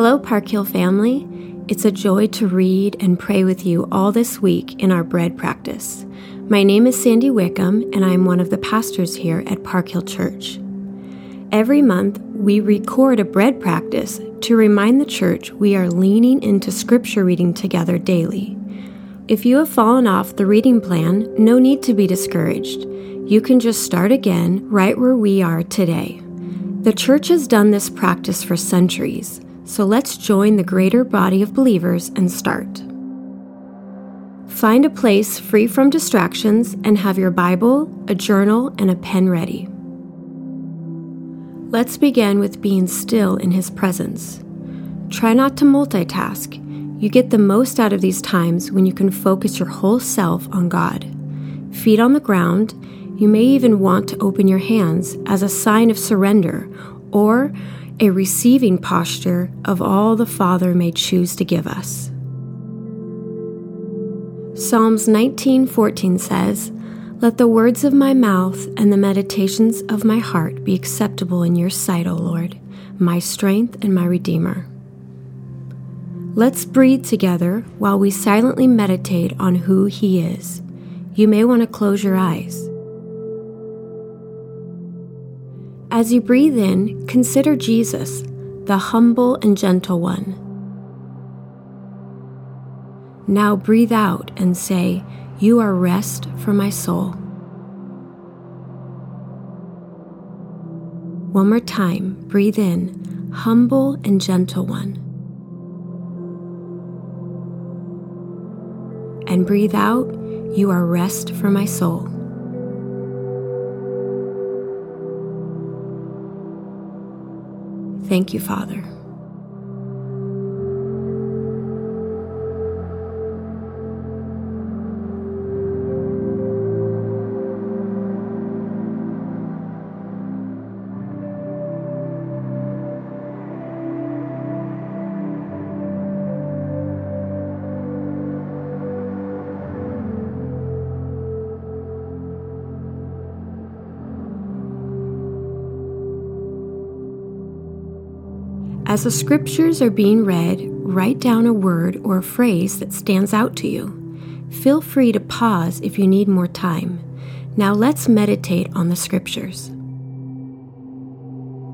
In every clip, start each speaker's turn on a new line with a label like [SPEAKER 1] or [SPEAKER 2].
[SPEAKER 1] Hello, Park Hill family. It's a joy to read and pray with you all this week in our bread practice. My name is Sandy Wickham, and I am one of the pastors here at Park Hill Church. Every month, we record a bread practice to remind the church we are leaning into scripture reading together daily. If you have fallen off the reading plan, no need to be discouraged. You can just start again right where we are today. The church has done this practice for centuries. So let's join the greater body of believers and start. Find a place free from distractions and have your Bible, a journal, and a pen ready. Let's begin with being still in His presence. Try not to multitask. You get the most out of these times when you can focus your whole self on God. Feet on the ground, you may even want to open your hands as a sign of surrender or a receiving posture of all the Father may choose to give us. Psalms 19:14 says, "Let the words of my mouth and the meditations of my heart be acceptable in your sight, O Lord, my strength and my redeemer." Let's breathe together while we silently meditate on who he is. You may want to close your eyes. As you breathe in, consider Jesus, the humble and gentle one. Now breathe out and say, You are rest for my soul. One more time, breathe in, humble and gentle one. And breathe out, You are rest for my soul. Thank you, Father. As the scriptures are being read, write down a word or a phrase that stands out to you. Feel free to pause if you need more time. Now let's meditate on the scriptures.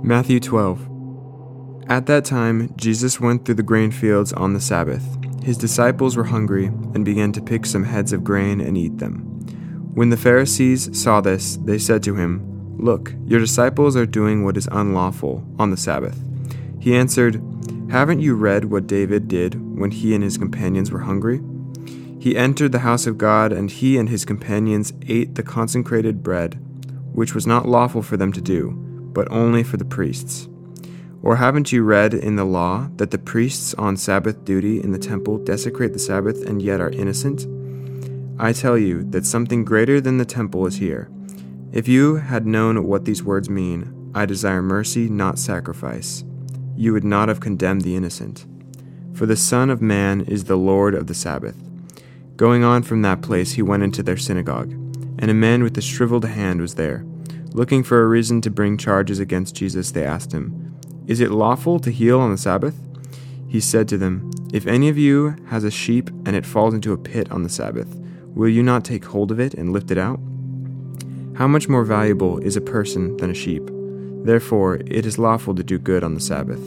[SPEAKER 2] Matthew 12. At that time, Jesus went through the grain fields on the Sabbath. His disciples were hungry and began to pick some heads of grain and eat them. When the Pharisees saw this, they said to him, Look, your disciples are doing what is unlawful on the Sabbath. He answered, Haven't you read what David did when he and his companions were hungry? He entered the house of God, and he and his companions ate the consecrated bread, which was not lawful for them to do, but only for the priests. Or haven't you read in the law that the priests on Sabbath duty in the temple desecrate the Sabbath and yet are innocent? I tell you that something greater than the temple is here. If you had known what these words mean, I desire mercy, not sacrifice you would not have condemned the innocent. For the Son of Man is the Lord of the Sabbath. Going on from that place, he went into their synagogue, and a man with a shriveled hand was there. Looking for a reason to bring charges against Jesus, they asked him, Is it lawful to heal on the Sabbath? He said to them, If any of you has a sheep and it falls into a pit on the Sabbath, will you not take hold of it and lift it out? How much more valuable is a person than a sheep? Therefore, it is lawful to do good on the Sabbath.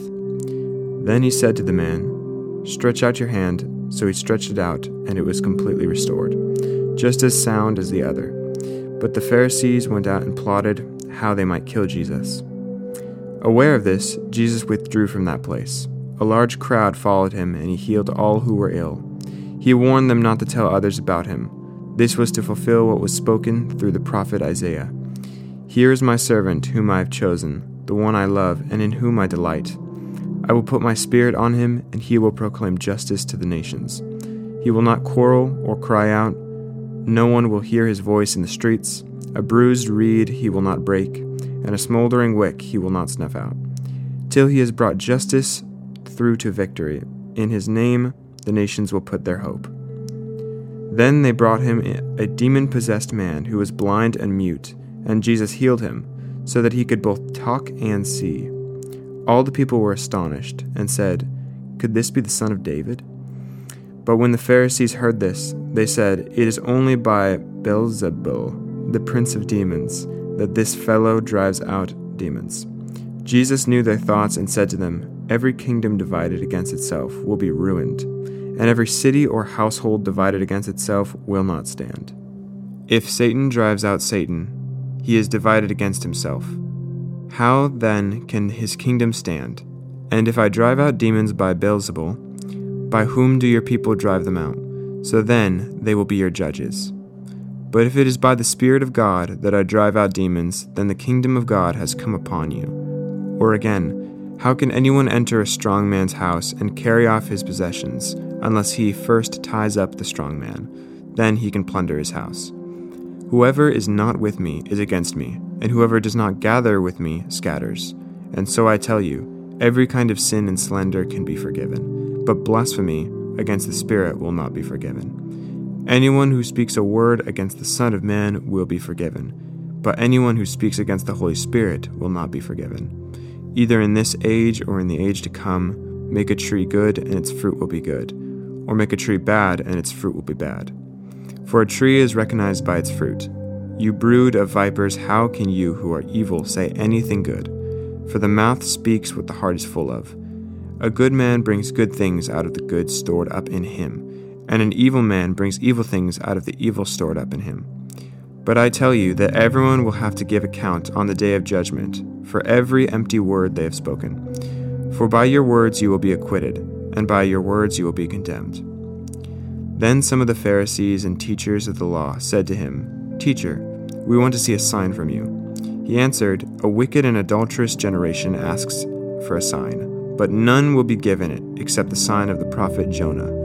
[SPEAKER 2] Then he said to the man, Stretch out your hand. So he stretched it out, and it was completely restored, just as sound as the other. But the Pharisees went out and plotted how they might kill Jesus. Aware of this, Jesus withdrew from that place. A large crowd followed him, and he healed all who were ill. He warned them not to tell others about him. This was to fulfill what was spoken through the prophet Isaiah. Here is my servant, whom I have chosen, the one I love, and in whom I delight. I will put my spirit on him, and he will proclaim justice to the nations. He will not quarrel or cry out. No one will hear his voice in the streets. A bruised reed he will not break, and a smoldering wick he will not snuff out, till he has brought justice through to victory. In his name the nations will put their hope. Then they brought him a demon possessed man who was blind and mute and Jesus healed him, so that he could both talk and see. All the people were astonished, and said, Could this be the son of David? But when the Pharisees heard this, they said, It is only by Beelzebul, the prince of demons, that this fellow drives out demons. Jesus knew their thoughts and said to them, Every kingdom divided against itself will be ruined, and every city or household divided against itself will not stand. If Satan drives out Satan, he is divided against himself. How then can his kingdom stand? And if I drive out demons by Beelzebul, by whom do your people drive them out? So then they will be your judges. But if it is by the Spirit of God that I drive out demons, then the kingdom of God has come upon you. Or again, how can anyone enter a strong man's house and carry off his possessions, unless he first ties up the strong man? Then he can plunder his house. Whoever is not with me is against me, and whoever does not gather with me scatters. And so I tell you, every kind of sin and slander can be forgiven but blasphemy against the Spirit will not be forgiven. Anyone who speaks a word against the Son of Man will be forgiven, but anyone who speaks against the Holy Spirit will not be forgiven. Either in this age or in the age to come, make a tree good and its fruit will be good, or make a tree bad and its fruit will be bad. For a tree is recognized by its fruit. You brood of vipers, how can you who are evil say anything good? For the mouth speaks what the heart is full of. A good man brings good things out of the good stored up in him, and an evil man brings evil things out of the evil stored up in him. But I tell you that everyone will have to give account on the day of judgment for every empty word they have spoken. For by your words you will be acquitted, and by your words you will be condemned. Then some of the Pharisees and teachers of the law said to him, Teacher, we want to see a sign from you. He answered, A wicked and adulterous generation asks for a sign but none will be given it except the sign of the prophet Jonah.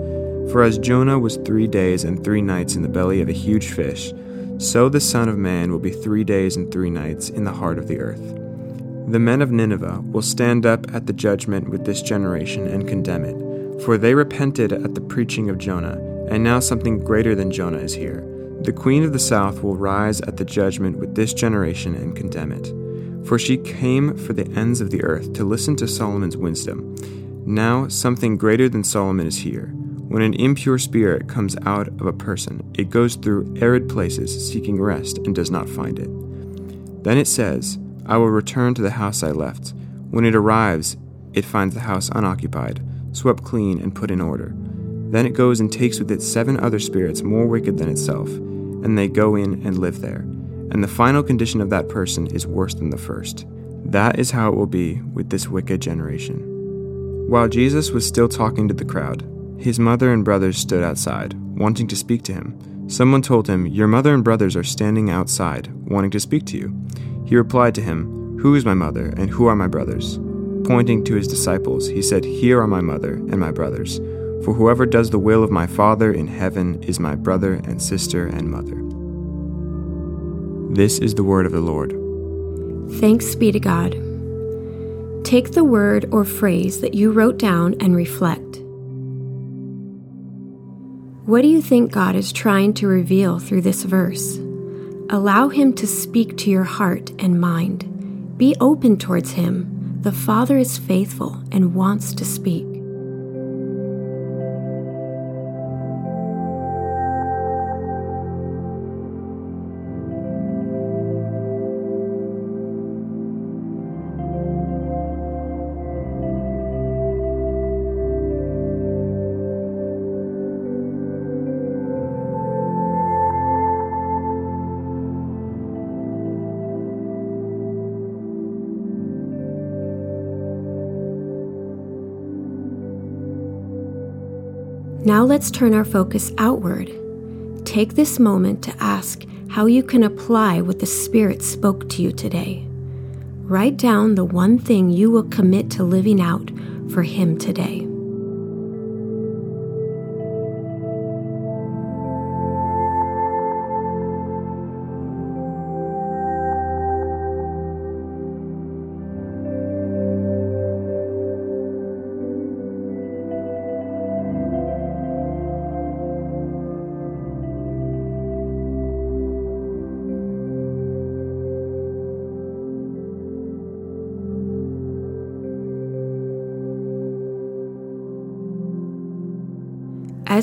[SPEAKER 2] For as Jonah was three days and three nights in the belly of a huge fish, so the Son of Man will be three days and three nights in the heart of the earth. The men of Nineveh will stand up at the judgment with this generation and condemn it, for they repented at the preaching of Jonah, and now something greater than Jonah is here. The queen of the south will rise at the judgment with this generation and condemn it. For she came for the ends of the earth to listen to Solomon's wisdom. Now something greater than Solomon is here. When an impure spirit comes out of a person, it goes through arid places seeking rest and does not find it. Then it says, I will return to the house I left. When it arrives, it finds the house unoccupied, swept clean, and put in order. Then it goes and takes with it seven other spirits more wicked than itself, and they go in and live there and the final condition of that person is worse than the first. That is how it will be with this wicked generation. While Jesus was still talking to the crowd, his mother and brothers stood outside, wanting to speak to him. Someone told him, Your mother and brothers are standing outside, wanting to speak to you. He replied to him, Who is my mother, and who are my brothers? Pointing to his disciples, he said, Here are my mother and my brothers. For whoever does the will of my Father in heaven is my brother and sister and mother. This is the word of the Lord.
[SPEAKER 1] Thanks be to God. Take the word or phrase that you wrote down and reflect. What do you think God is trying to reveal through this verse? Allow Him to speak to your heart and mind. Be open towards Him. The Father is faithful and wants to speak. Now let's turn our focus outward. Take this moment to ask how you can apply what the Spirit spoke to you today. Write down the one thing you will commit to living out for Him today.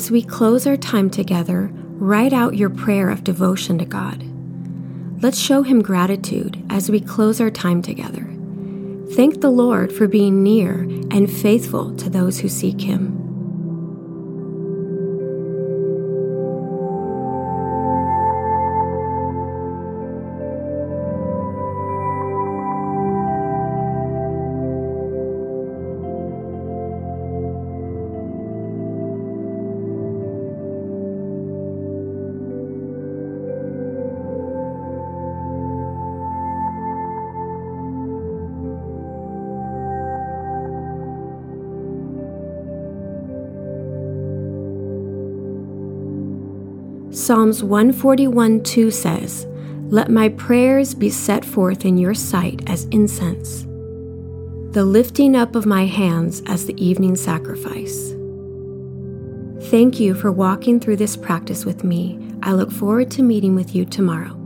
[SPEAKER 1] As we close our time together, write out your prayer of devotion to God. Let's show Him gratitude as we close our time together. Thank the Lord for being near and faithful to those who seek Him. Psalms 141 2 says, Let my prayers be set forth in your sight as incense, the lifting up of my hands as the evening sacrifice. Thank you for walking through this practice with me. I look forward to meeting with you tomorrow.